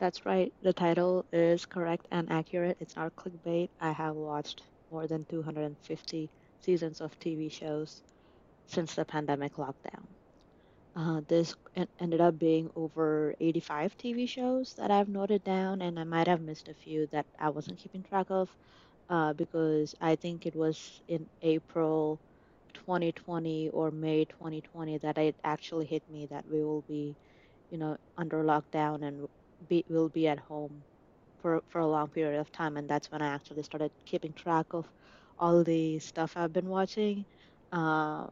That's right. The title is correct and accurate. It's not clickbait. I have watched more than 250 seasons of TV shows since the pandemic lockdown. Uh, this en- ended up being over 85 TV shows that I've noted down, and I might have missed a few that I wasn't keeping track of uh, because I think it was in April 2020 or May 2020 that it actually hit me that we will be, you know, under lockdown and be will be at home for for a long period of time, and that's when I actually started keeping track of all the stuff I've been watching. Uh,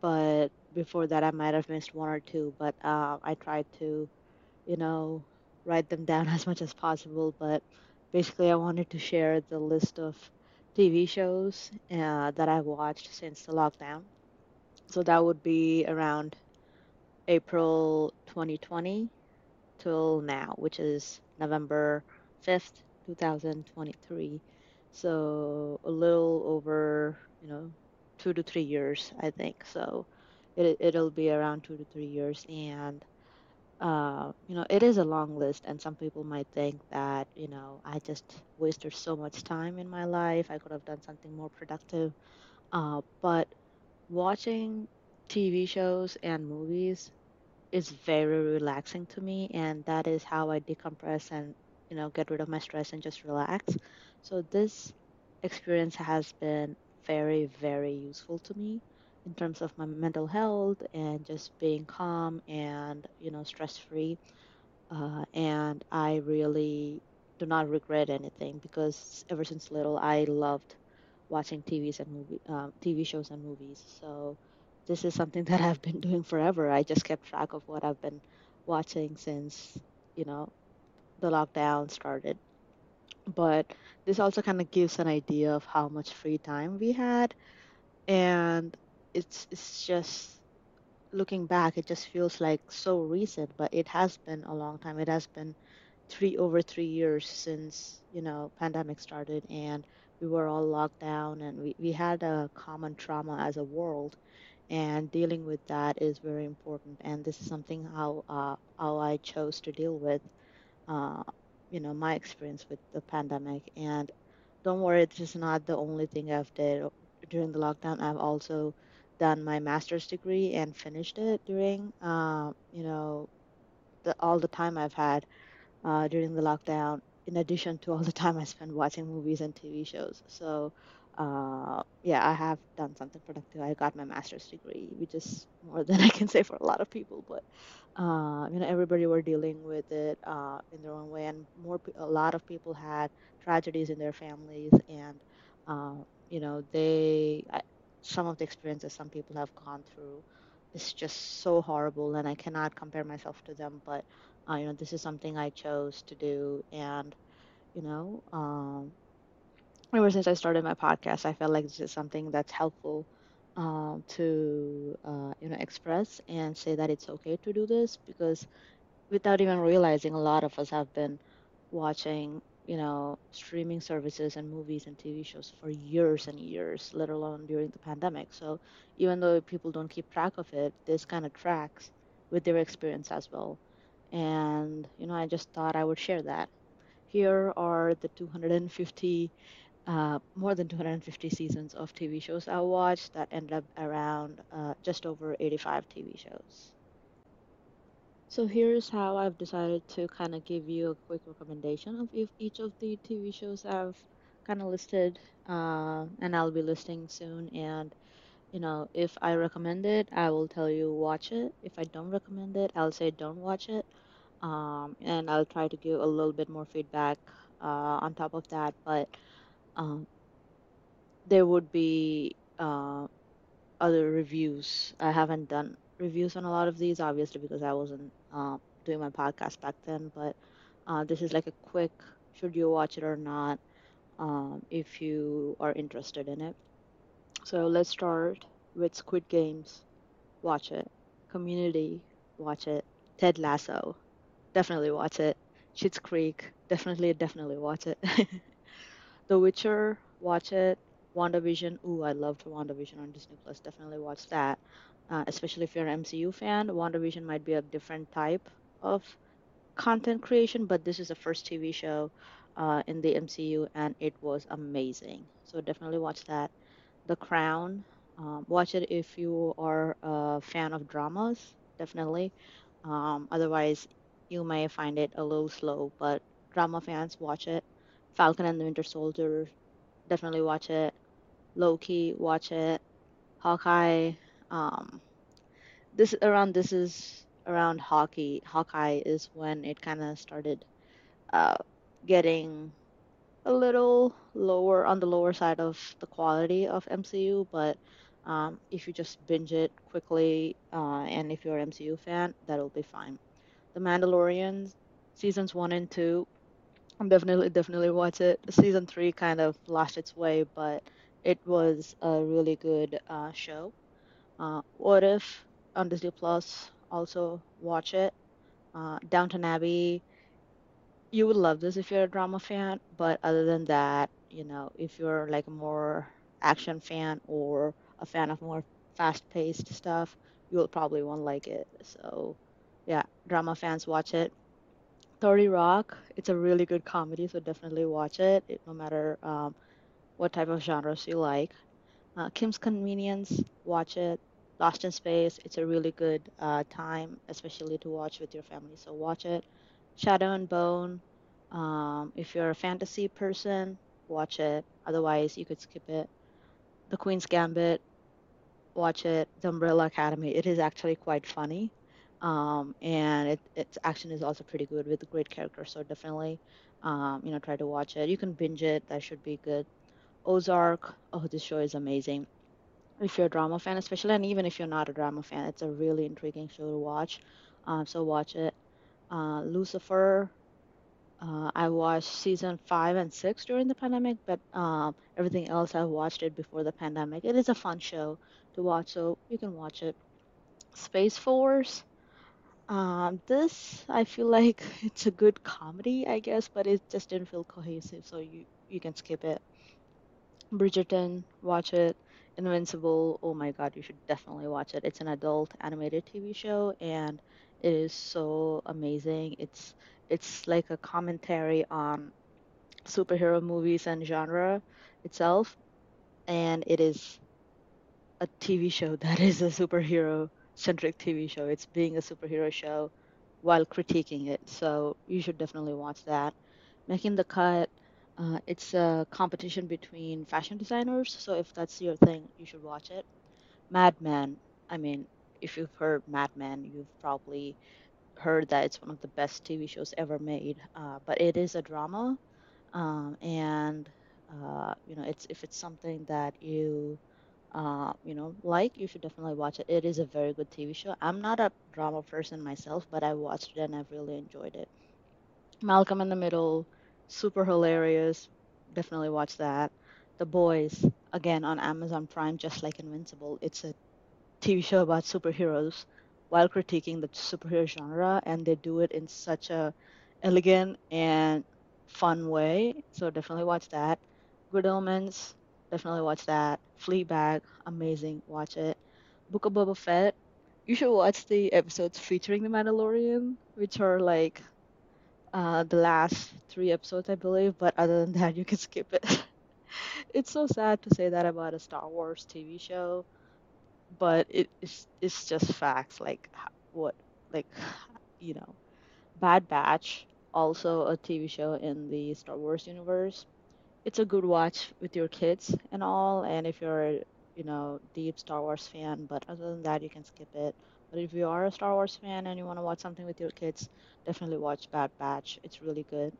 but before that, I might have missed one or two, but uh, I tried to, you know, write them down as much as possible. But basically, I wanted to share the list of TV shows uh, that I've watched since the lockdown. So that would be around April 2020 till now, which is November 5th, 2023. So a little over, you know, two to three years, I think. So it, it'll be around two to three years. And, uh, you know, it is a long list. And some people might think that, you know, I just wasted so much time in my life. I could have done something more productive. Uh, but watching TV shows and movies is very relaxing to me, and that is how I decompress and, you know, get rid of my stress and just relax. So this experience has been very, very useful to me in terms of my mental health and just being calm and, you know, stress free. Uh, and I really do not regret anything because ever since little, I loved watching TVs and movie, um, TV shows and movies. So this is something that I've been doing forever. I just kept track of what I've been watching since, you know, the lockdown started. But this also kind of gives an idea of how much free time we had, and it's it's just looking back, it just feels like so recent, but it has been a long time. It has been three over three years since, you know, pandemic started and we were all locked down and we, we had a common trauma as a world and dealing with that is very important. And this is something how uh, how I chose to deal with uh, you know my experience with the pandemic. And don't worry this is not the only thing I've did during the lockdown. I've also done my master's degree and finished it during uh, you know the, all the time I've had uh, during the lockdown, in addition to all the time I spent watching movies and TV shows. So, uh, yeah, I have done something productive. I got my master's degree, which is more than I can say for a lot of people. But, uh, you know, everybody were dealing with it uh, in their own way, and more a lot of people had tragedies in their families, and uh, you know, they I, some of the experiences some people have gone through is just so horrible, and I cannot compare myself to them. But uh, you know, this is something I chose to do, and you know, um, ever since I started my podcast, I felt like this is something that's helpful um, to uh, you know express and say that it's okay to do this because without even realizing, a lot of us have been watching you know streaming services and movies and TV shows for years and years, let alone during the pandemic. So even though people don't keep track of it, this kind of tracks with their experience as well. And you know, I just thought I would share that. Here are the 250 uh, more than 250 seasons of TV shows I watched that ended up around uh, just over 85 TV shows. So here's how I've decided to kind of give you a quick recommendation of if each of the TV shows I've kind of listed, uh, and I'll be listing soon. And you know, if I recommend it, I will tell you watch it. If I don't recommend it, I'll say don't watch it. Um, and I'll try to give a little bit more feedback uh, on top of that. But um, there would be uh, other reviews. I haven't done reviews on a lot of these, obviously, because I wasn't uh, doing my podcast back then. But uh, this is like a quick should you watch it or not um, if you are interested in it. So let's start with Squid Games. Watch it. Community. Watch it. Ted Lasso. Definitely watch it. Schitt's Creek. Definitely, definitely watch it. The Witcher. Watch it. WandaVision. Ooh, I loved WandaVision on Disney Plus. Definitely watch that. Uh, especially if you're an MCU fan, WandaVision might be a different type of content creation, but this is the first TV show uh, in the MCU, and it was amazing. So definitely watch that. The Crown. Um, watch it if you are a fan of dramas, definitely. Um, otherwise, you may find it a little slow, but drama fans, watch it. Falcon and the Winter Soldier, definitely watch it. Loki, watch it. Hawkeye. Um, this around this is around hockey. Hawkeye is when it kind of started uh, getting a little lower on the lower side of the quality of MCU, but um, if you just binge it quickly, uh, and if you're an MCU fan, that'll be fine. The Mandalorian seasons one and two, definitely definitely watch it. Season three kind of lost its way, but it was a really good uh, show. Uh, what if on Disney Plus? Also watch it. Uh, Downton Abbey you would love this if you're a drama fan, but other than that, you know, if you're like a more action fan or a fan of more fast-paced stuff, you'll probably won't like it. So, yeah, drama fans watch it. 30 Rock, it's a really good comedy, so definitely watch it, it no matter um, what type of genres you like. Uh, Kim's Convenience, watch it. Lost in Space, it's a really good uh, time, especially to watch with your family, so watch it. Shadow and Bone. Um, if you're a fantasy person, watch it. Otherwise, you could skip it. The Queen's Gambit, watch it. The Umbrella Academy, it is actually quite funny. Um, and it, its action is also pretty good with great characters. So definitely, um, you know, try to watch it. You can binge it. That should be good. Ozark. Oh, this show is amazing. If you're a drama fan, especially, and even if you're not a drama fan, it's a really intriguing show to watch. Um, so watch it. Uh, Lucifer. Uh, I watched season five and six during the pandemic, but um, everything else I watched it before the pandemic. It is a fun show to watch, so you can watch it. Space Force. Um, this I feel like it's a good comedy, I guess, but it just didn't feel cohesive, so you you can skip it. Bridgerton, watch it. Invincible, oh my God, you should definitely watch it. It's an adult animated TV show and it is so amazing. It's it's like a commentary on superhero movies and genre itself, and it is a TV show that is a superhero centric TV show. It's being a superhero show while critiquing it. So you should definitely watch that. Making the Cut, uh, it's a competition between fashion designers. So if that's your thing, you should watch it. Mad Men, I mean, if you've heard Mad Men, you've probably heard that it's one of the best TV shows ever made. Uh, but it is a drama, um, and uh, you know, it's if it's something that you uh, you know like, you should definitely watch it. It is a very good TV show. I'm not a drama person myself, but I watched it and I've really enjoyed it. Malcolm in the Middle, super hilarious. Definitely watch that. The Boys, again on Amazon Prime, just like Invincible. It's a TV show about superheroes while critiquing the superhero genre, and they do it in such a elegant and fun way. So definitely watch that. Good Omens, definitely watch that. Fleabag, amazing, watch it. Book of Boba Fett, you should watch the episodes featuring the Mandalorian, which are like uh, the last three episodes, I believe. But other than that, you can skip it. it's so sad to say that about a Star Wars TV show but it, it's it's just facts like what like you know Bad Batch also a TV show in the Star Wars universe it's a good watch with your kids and all and if you're you know deep Star Wars fan but other than that you can skip it but if you are a Star Wars fan and you want to watch something with your kids definitely watch Bad Batch it's really good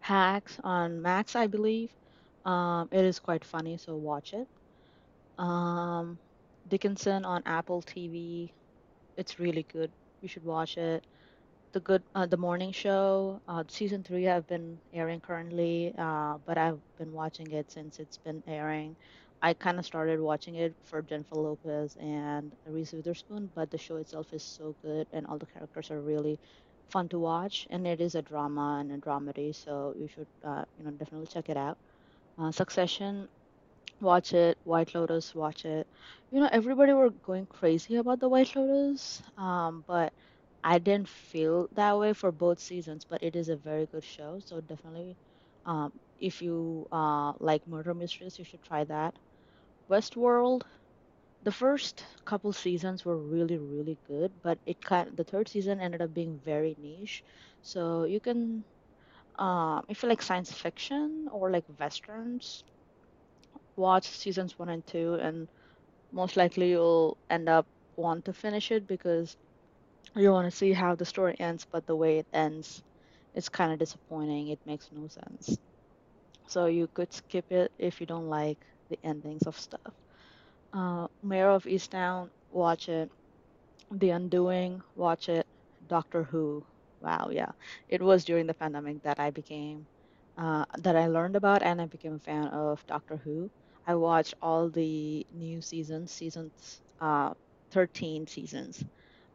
Hacks on Max I believe um, it is quite funny so watch it um, Dickinson on Apple TV. It's really good. You should watch it. The good, uh, the morning show. Uh, season three have been airing currently, uh, but I've been watching it since it's been airing. I kind of started watching it for Jennifer Lopez and Reese Witherspoon, but the show itself is so good, and all the characters are really fun to watch. And it is a drama and a dramedy, so you should, uh, you know, definitely check it out. Uh, Succession, Watch it. White Lotus, watch it. You know, everybody were going crazy about the White Lotus, um, but I didn't feel that way for both seasons, but it is a very good show. So definitely, um, if you uh, like murder mysteries, you should try that. Westworld, the first couple seasons were really, really good, but it kind the third season ended up being very niche. So you can, um, if you like science fiction or like westerns, watch seasons one and two, and most likely you'll end up want to finish it because you want to see how the story ends, but the way it ends, it's kind of disappointing. It makes no sense. So you could skip it if you don't like the endings of stuff. Uh, Mare of Easttown, watch it. The Undoing, watch it. Doctor Who, wow, yeah. It was during the pandemic that I became, uh, that I learned about and I became a fan of Doctor Who. I watched all the new seasons, seasons, uh, 13 seasons.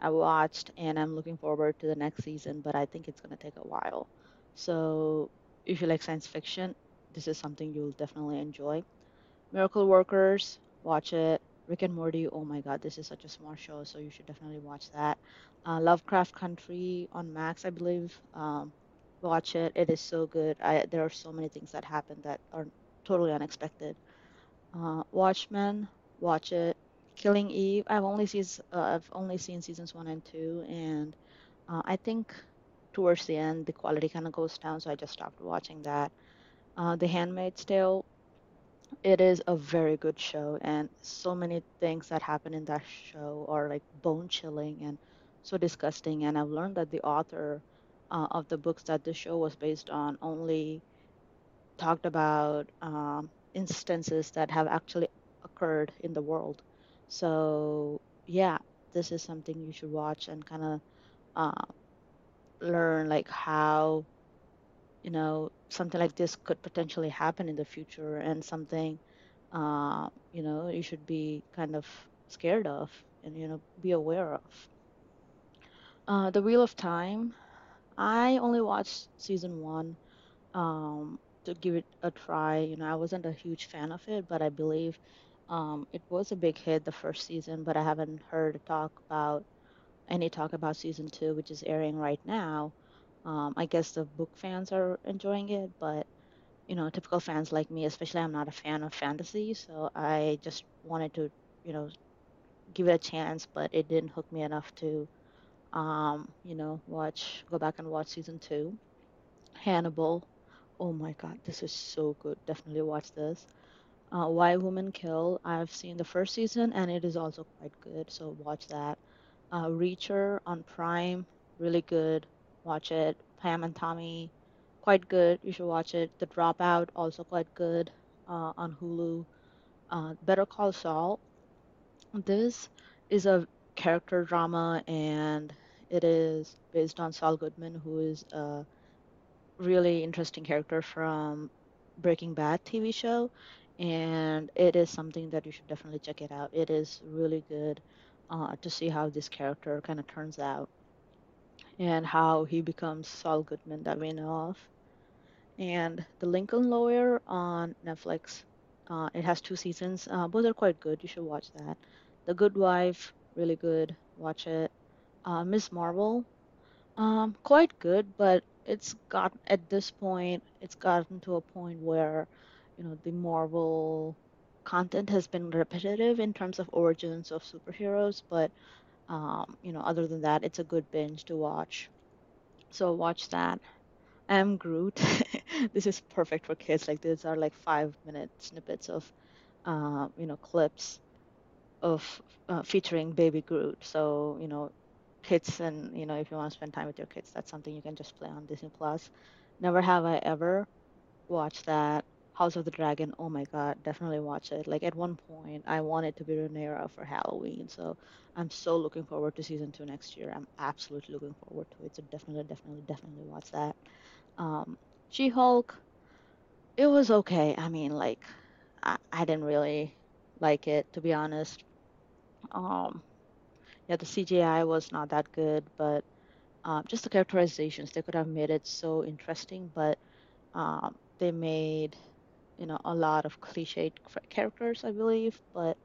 I watched and I'm looking forward to the next season, but I think it's going to take a while. So if you like science fiction, this is something you'll definitely enjoy. Miracle Workers, watch it. Rick and Morty, oh my God, this is such a smart show, so you should definitely watch that. Uh, Lovecraft Country on Max, I believe. Um, watch it. It is so good. I, there are so many things that happen that are totally unexpected. Uh, Watchmen, watch it. Killing Eve, I've only seen uh, I've only seen seasons one and two, and uh, I think towards the end the quality kind of goes down, so I just stopped watching that. Uh, The Handmaid's Tale, it is a very good show, and so many things that happen in that show are like bone chilling and so disgusting. And I've learned that the author uh, of the books that the show was based on only talked about um, instances that have actually occurred in the world. So, yeah, this is something you should watch and kind of uh, learn like how, you know, something like this could potentially happen in the future and something, uh, you know, you should be kind of scared of and, you know, be aware of. Uh, The Wheel of Time, I only watched season one um, to give it a try. You know, I wasn't a huge fan of it, but I believe um, it was a big hit the first season, but I haven't heard talk about any talk about season two, which is airing right now. Um, I guess the book fans are enjoying it, but you know, typical fans like me, especially, I'm not a fan of fantasy, so I just wanted to, you know, give it a chance, but it didn't hook me enough to, um, you know, watch, go back and watch season two. Hannibal. Oh my God, this is so good. Definitely watch this. Uh, Why Women Kill. I've seen the first season and it is also quite good, so watch that. Uh, Reacher on Prime, really good. Watch it. Pam and Tommy, quite good. You should watch it. The Dropout, also quite good uh, on Hulu. Uh, Better Call Saul. This is a character drama and it is based on Saul Goodman, who is a really interesting character from Breaking Bad TV show, and it is something that you should definitely check it out. It is really good uh, to see how this character kind of turns out and how he becomes Saul Goodman that we know of. And The Lincoln Lawyer on Netflix. Uh, it has two seasons. Uh, both are quite good. You should watch that. The Good Wife, really good. Watch it. Uh, Miss Marvel, um, quite good, but it's got at this point, it's gotten to a point where, you know, the Marvel content has been repetitive in terms of origins of superheroes, but um, you know, other than that, it's a good binge to watch. So watch that. I'm Groot. This is perfect for kids. Like these are like five minute snippets of, uh, you know, clips of uh, featuring baby Groot. So, you know, kids and, you know, if you want to spend time with your kids, that's something you can just play on Disney Plus. Never have I ever watched that. House of the Dragon, oh my God, definitely watch it. Like at one point, I wanted to be Rhaenyra for Halloween, so I'm so looking forward to season two next year. I'm absolutely looking forward to it. So definitely, definitely, definitely watch that. Um, She-Hulk, it was okay. I mean, like, I, I didn't really like it, to be honest. Um, yeah, the CGI was not that good, but um, just the characterizations, they could have made it so interesting, but um, they made, you know, a lot of cliched characters, I believe. But,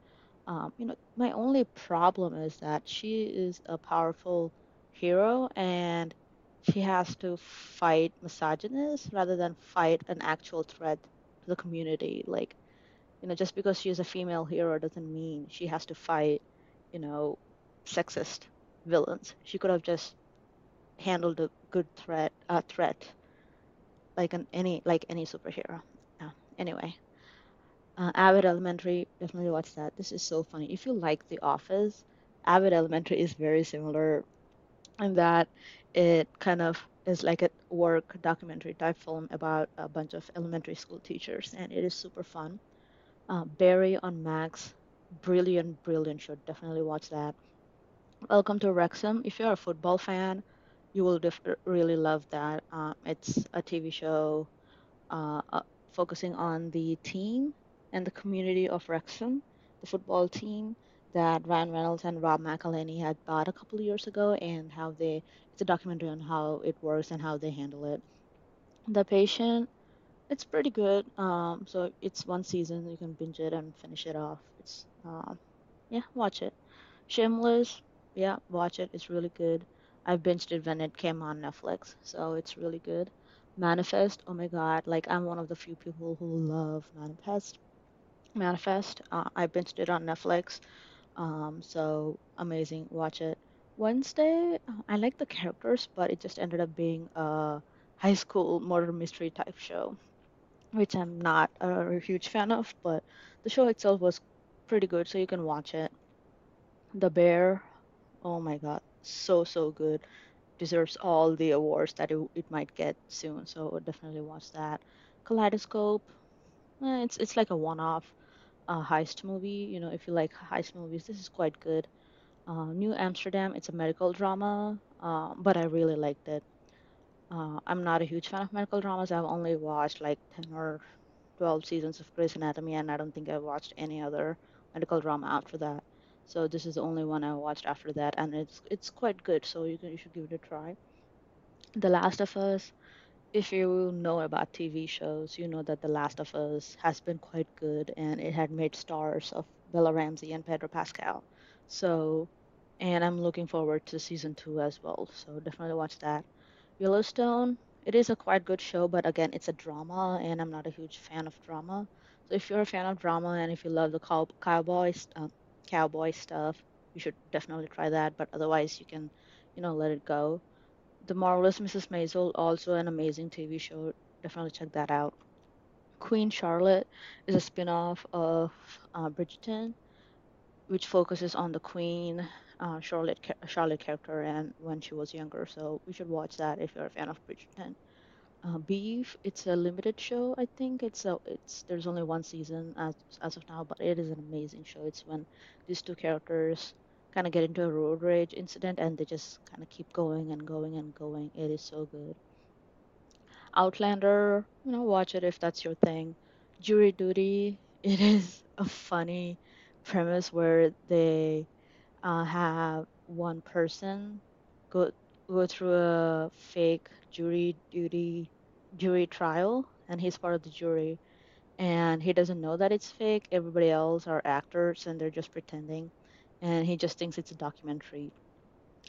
um, you know, my only problem is that she is a powerful hero and she has to fight misogynists rather than fight an actual threat to the community. Like, you know, just because she's a female hero doesn't mean she has to fight, you know, sexist villains. She could have just handled a good threat, uh, threat, like an any like any superhero. Anyway, uh, Abbott Elementary, definitely watch that. This is so funny. If you like The Office, Abbott Elementary is very similar in that it kind of is like a work documentary type film about a bunch of elementary school teachers, and it is super fun. Uh, Barry on Max, brilliant, brilliant show. Definitely watch that. Welcome to Wrexham. If you're a football fan, you will def- really love that. Uh, it's a TV show uh, uh, focusing on the team and the community of Wrexham, the football team that Ryan Reynolds and Rob McElhenney had bought a couple of years ago, and how they it's a documentary on how it works and how they handle it. The Patient, it's pretty good. Um, so it's one season, you can binge it and finish it off. It's um, yeah, watch it. Shameless, yeah, watch it. It's really good. I binged it when it came on Netflix, so it's really good. Manifest, oh my God, like I'm one of the few people who love Manifest. Manifest, uh, I binged it on Netflix, um, so amazing. Watch it. Wednesday, I like the characters, but it just ended up being a high school murder mystery type show, which I'm not a huge fan of, but the show itself was pretty good, so you can watch it. The Bear, oh my God, so, so good. Deserves all the awards that it, it might get soon, so definitely watch that. Kaleidoscope, eh, it's it's like a one-off uh, heist movie. You know, if you like heist movies, this is quite good. Uh, New Amsterdam, it's a medical drama, uh, but I really liked it. Uh, I'm not a huge fan of medical dramas. I've only watched like 10 or 12 seasons of Grey's Anatomy, and I don't think I've watched any other medical drama after that. So this is the only one I watched after that, and it's it's quite good. So you can you should give it a try. The Last of Us, if you know about TV shows, you know that The Last of Us has been quite good, and it had made stars of Bella Ramsey and Pedro Pascal. So, and I'm looking forward to season two as well. So definitely watch that. Yellowstone, it is a quite good show, but again, it's a drama, and I'm not a huge fan of drama. So if you're a fan of drama and if you love the cow cowboy uh, cowboy stuff, you should definitely try that. But otherwise, you can, you know, let it go. The Marvelous Mrs. Maisel, also an amazing TV show. Definitely check that out. Queen Charlotte is a spin-off of uh, Bridgerton, which focuses on the Queen uh, Charlotte Charlotte character and when she was younger. So we should watch that if you're a fan of Bridgerton. Uh, Beef, it's a limited show. I think it's a it's there's only one season as as of now, but it is an amazing show. It's when these two characters kind of get into a road rage incident and they just kind of keep going and going and going. It is so good. Outlander, you know, watch it if that's your thing. Jury Duty, it is a funny premise where they uh, have one person go go through a fake jury duty jury trial and he's part of the jury. And he doesn't know that it's fake. Everybody else are actors and they're just pretending. And he just thinks it's a documentary.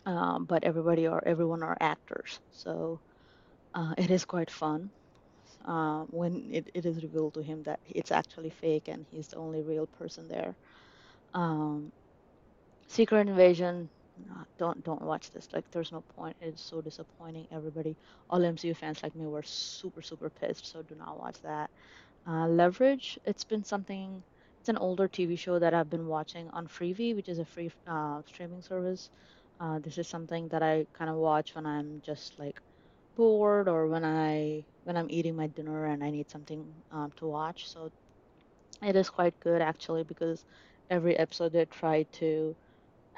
Um, but everybody or everyone are actors. So uh, it is quite fun uh, when it, it is revealed to him that it's actually fake and he's the only real person there. Um, Secret Invasion. No, don't don't watch this. Like, there's no point. It's so disappointing. Everybody, all MCU fans like me, were super super pissed. So do not watch that. Uh, Leverage. It's been something. It's an older TV show that I've been watching on Freevee, which is a free uh, streaming service. Uh, this is something that I kind of watch when I'm just like bored or when I when I'm eating my dinner and I need something um, to watch. So it is quite good actually because every episode they try to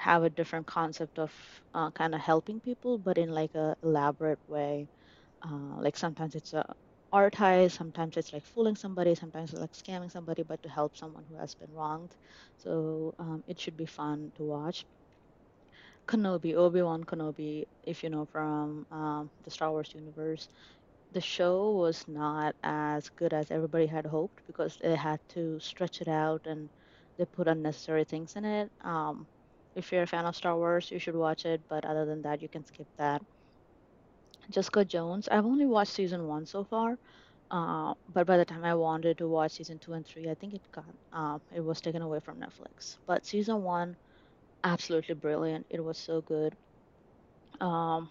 have a different concept of uh, kind of helping people, but in like a elaborate way. Uh, like sometimes it's a art heist, sometimes it's like fooling somebody, sometimes it's like scamming somebody, but to help someone who has been wronged. So um, it should be fun to watch. Kenobi, Obi-Wan Kenobi, if you know from um, the Star Wars universe, the show was not as good as everybody had hoped because they had to stretch it out and they put unnecessary things in it. Um, If you're a fan of Star Wars, you should watch it, but other than that, you can skip that. Jessica Jones, I've only watched season one so far, uh, but by the time I wanted to watch season two and three, I think it got uh, it was taken away from Netflix. But season one, absolutely brilliant. It was so good. Um,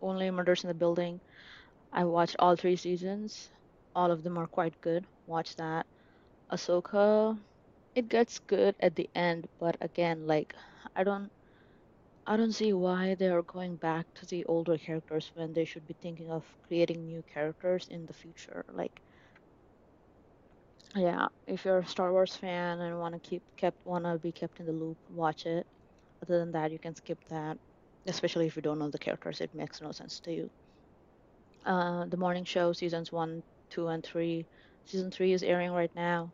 Only Murders in the Building. I watched all three seasons. All of them are quite good. Watch that. Ahsoka, it gets good at the end, but again, like I don't I don't see why they are going back to the older characters when they should be thinking of creating new characters in the future. Like, yeah, if you're a Star Wars fan and want to keep kept want to be kept in the loop, watch it. Other than that, you can skip that. Especially if you don't know the characters, it makes no sense to you. Uh, the morning show seasons one, two, and three. Season three is airing right now.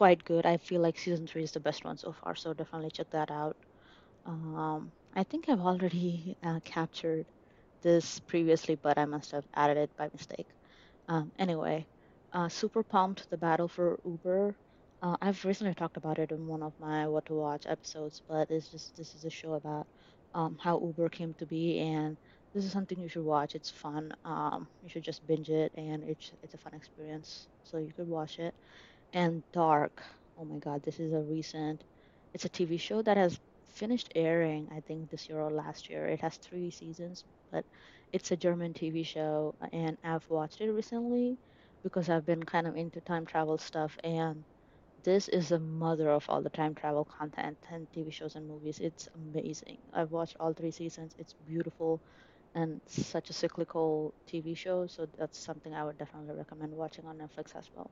Quite good. I feel like season three is the best one so far, so definitely check that out. Um, I think I've already uh, captured this previously, but I must have added it by mistake. Um, anyway, uh, super pumped the battle for Uber. Uh, I've recently talked about it in one of my What to Watch episodes, but it's just this is a show about um, how Uber came to be, and this is something you should watch. It's fun. Um, you should just binge it, and it's it's a fun experience. So you could watch it. And Dark. Oh my God, this is a recent. It's a TV show that has finished airing, I think, this year or last year. It has three seasons, but it's a German TV show, and I've watched it recently because I've been kind of into time travel stuff, and this is the mother of all the time travel content and TV shows and movies. It's amazing. I've watched all three seasons. It's beautiful and such a cyclical TV show, so that's something I would definitely recommend watching on Netflix as well.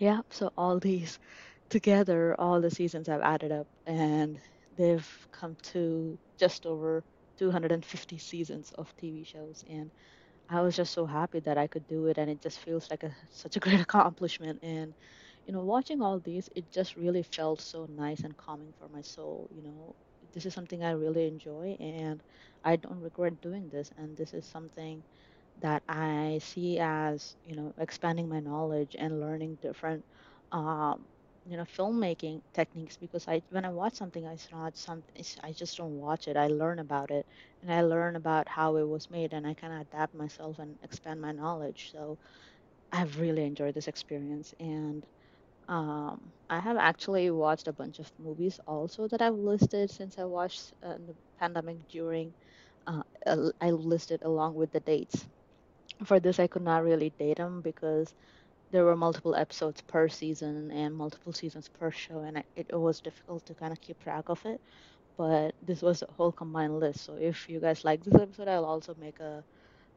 Yeah, so all these together, all the seasons I've added up, and they've come to just over 250 seasons of TV shows. And I was just so happy that I could do it, and it just feels like a such a great accomplishment. And you know, watching all these, it just really felt so nice and calming for my soul. You know, this is something I really enjoy, and I don't regret doing this. And this is something that I see as, you know, expanding my knowledge and learning different, um, you know, filmmaking techniques because I, when I watch something, it's not something, I just don't watch it. I learn about it and I learn about how it was made and I kind of adapt myself and expand my knowledge. So I've really enjoyed this experience and um, I have actually watched a bunch of movies also that I've listed since I watched uh, the pandemic during. Uh, I listed along with the dates for this, I could not really date them because there were multiple episodes per season and multiple seasons per show, and it, it was difficult to kind of keep track of it. But this was a whole combined list. So if you guys like this episode, I'll also make a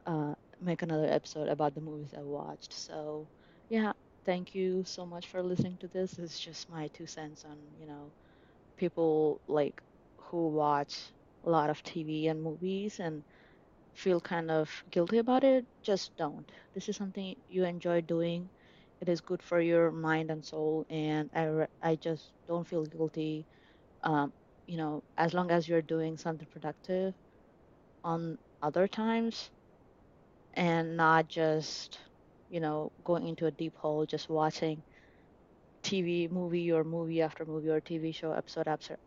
uh, make another episode about the movies I watched. So yeah, thank you so much for listening to this. It's just my two cents on you know people like who watch a lot of TV and movies and feel kind of guilty about it, just don't. This is something you enjoy doing. It is good for your mind and soul, and I, I just don't feel guilty. Um, you know, as long as you're doing something productive on other times and not just, you know, going into a deep hole, just watching TV, movie, or movie after movie, or TV show episode after,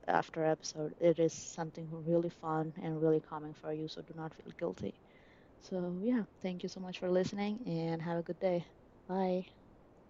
episode. It is something really fun and really calming for you, so do not feel guilty. So, yeah, thank you so much for listening and have a good day. Bye.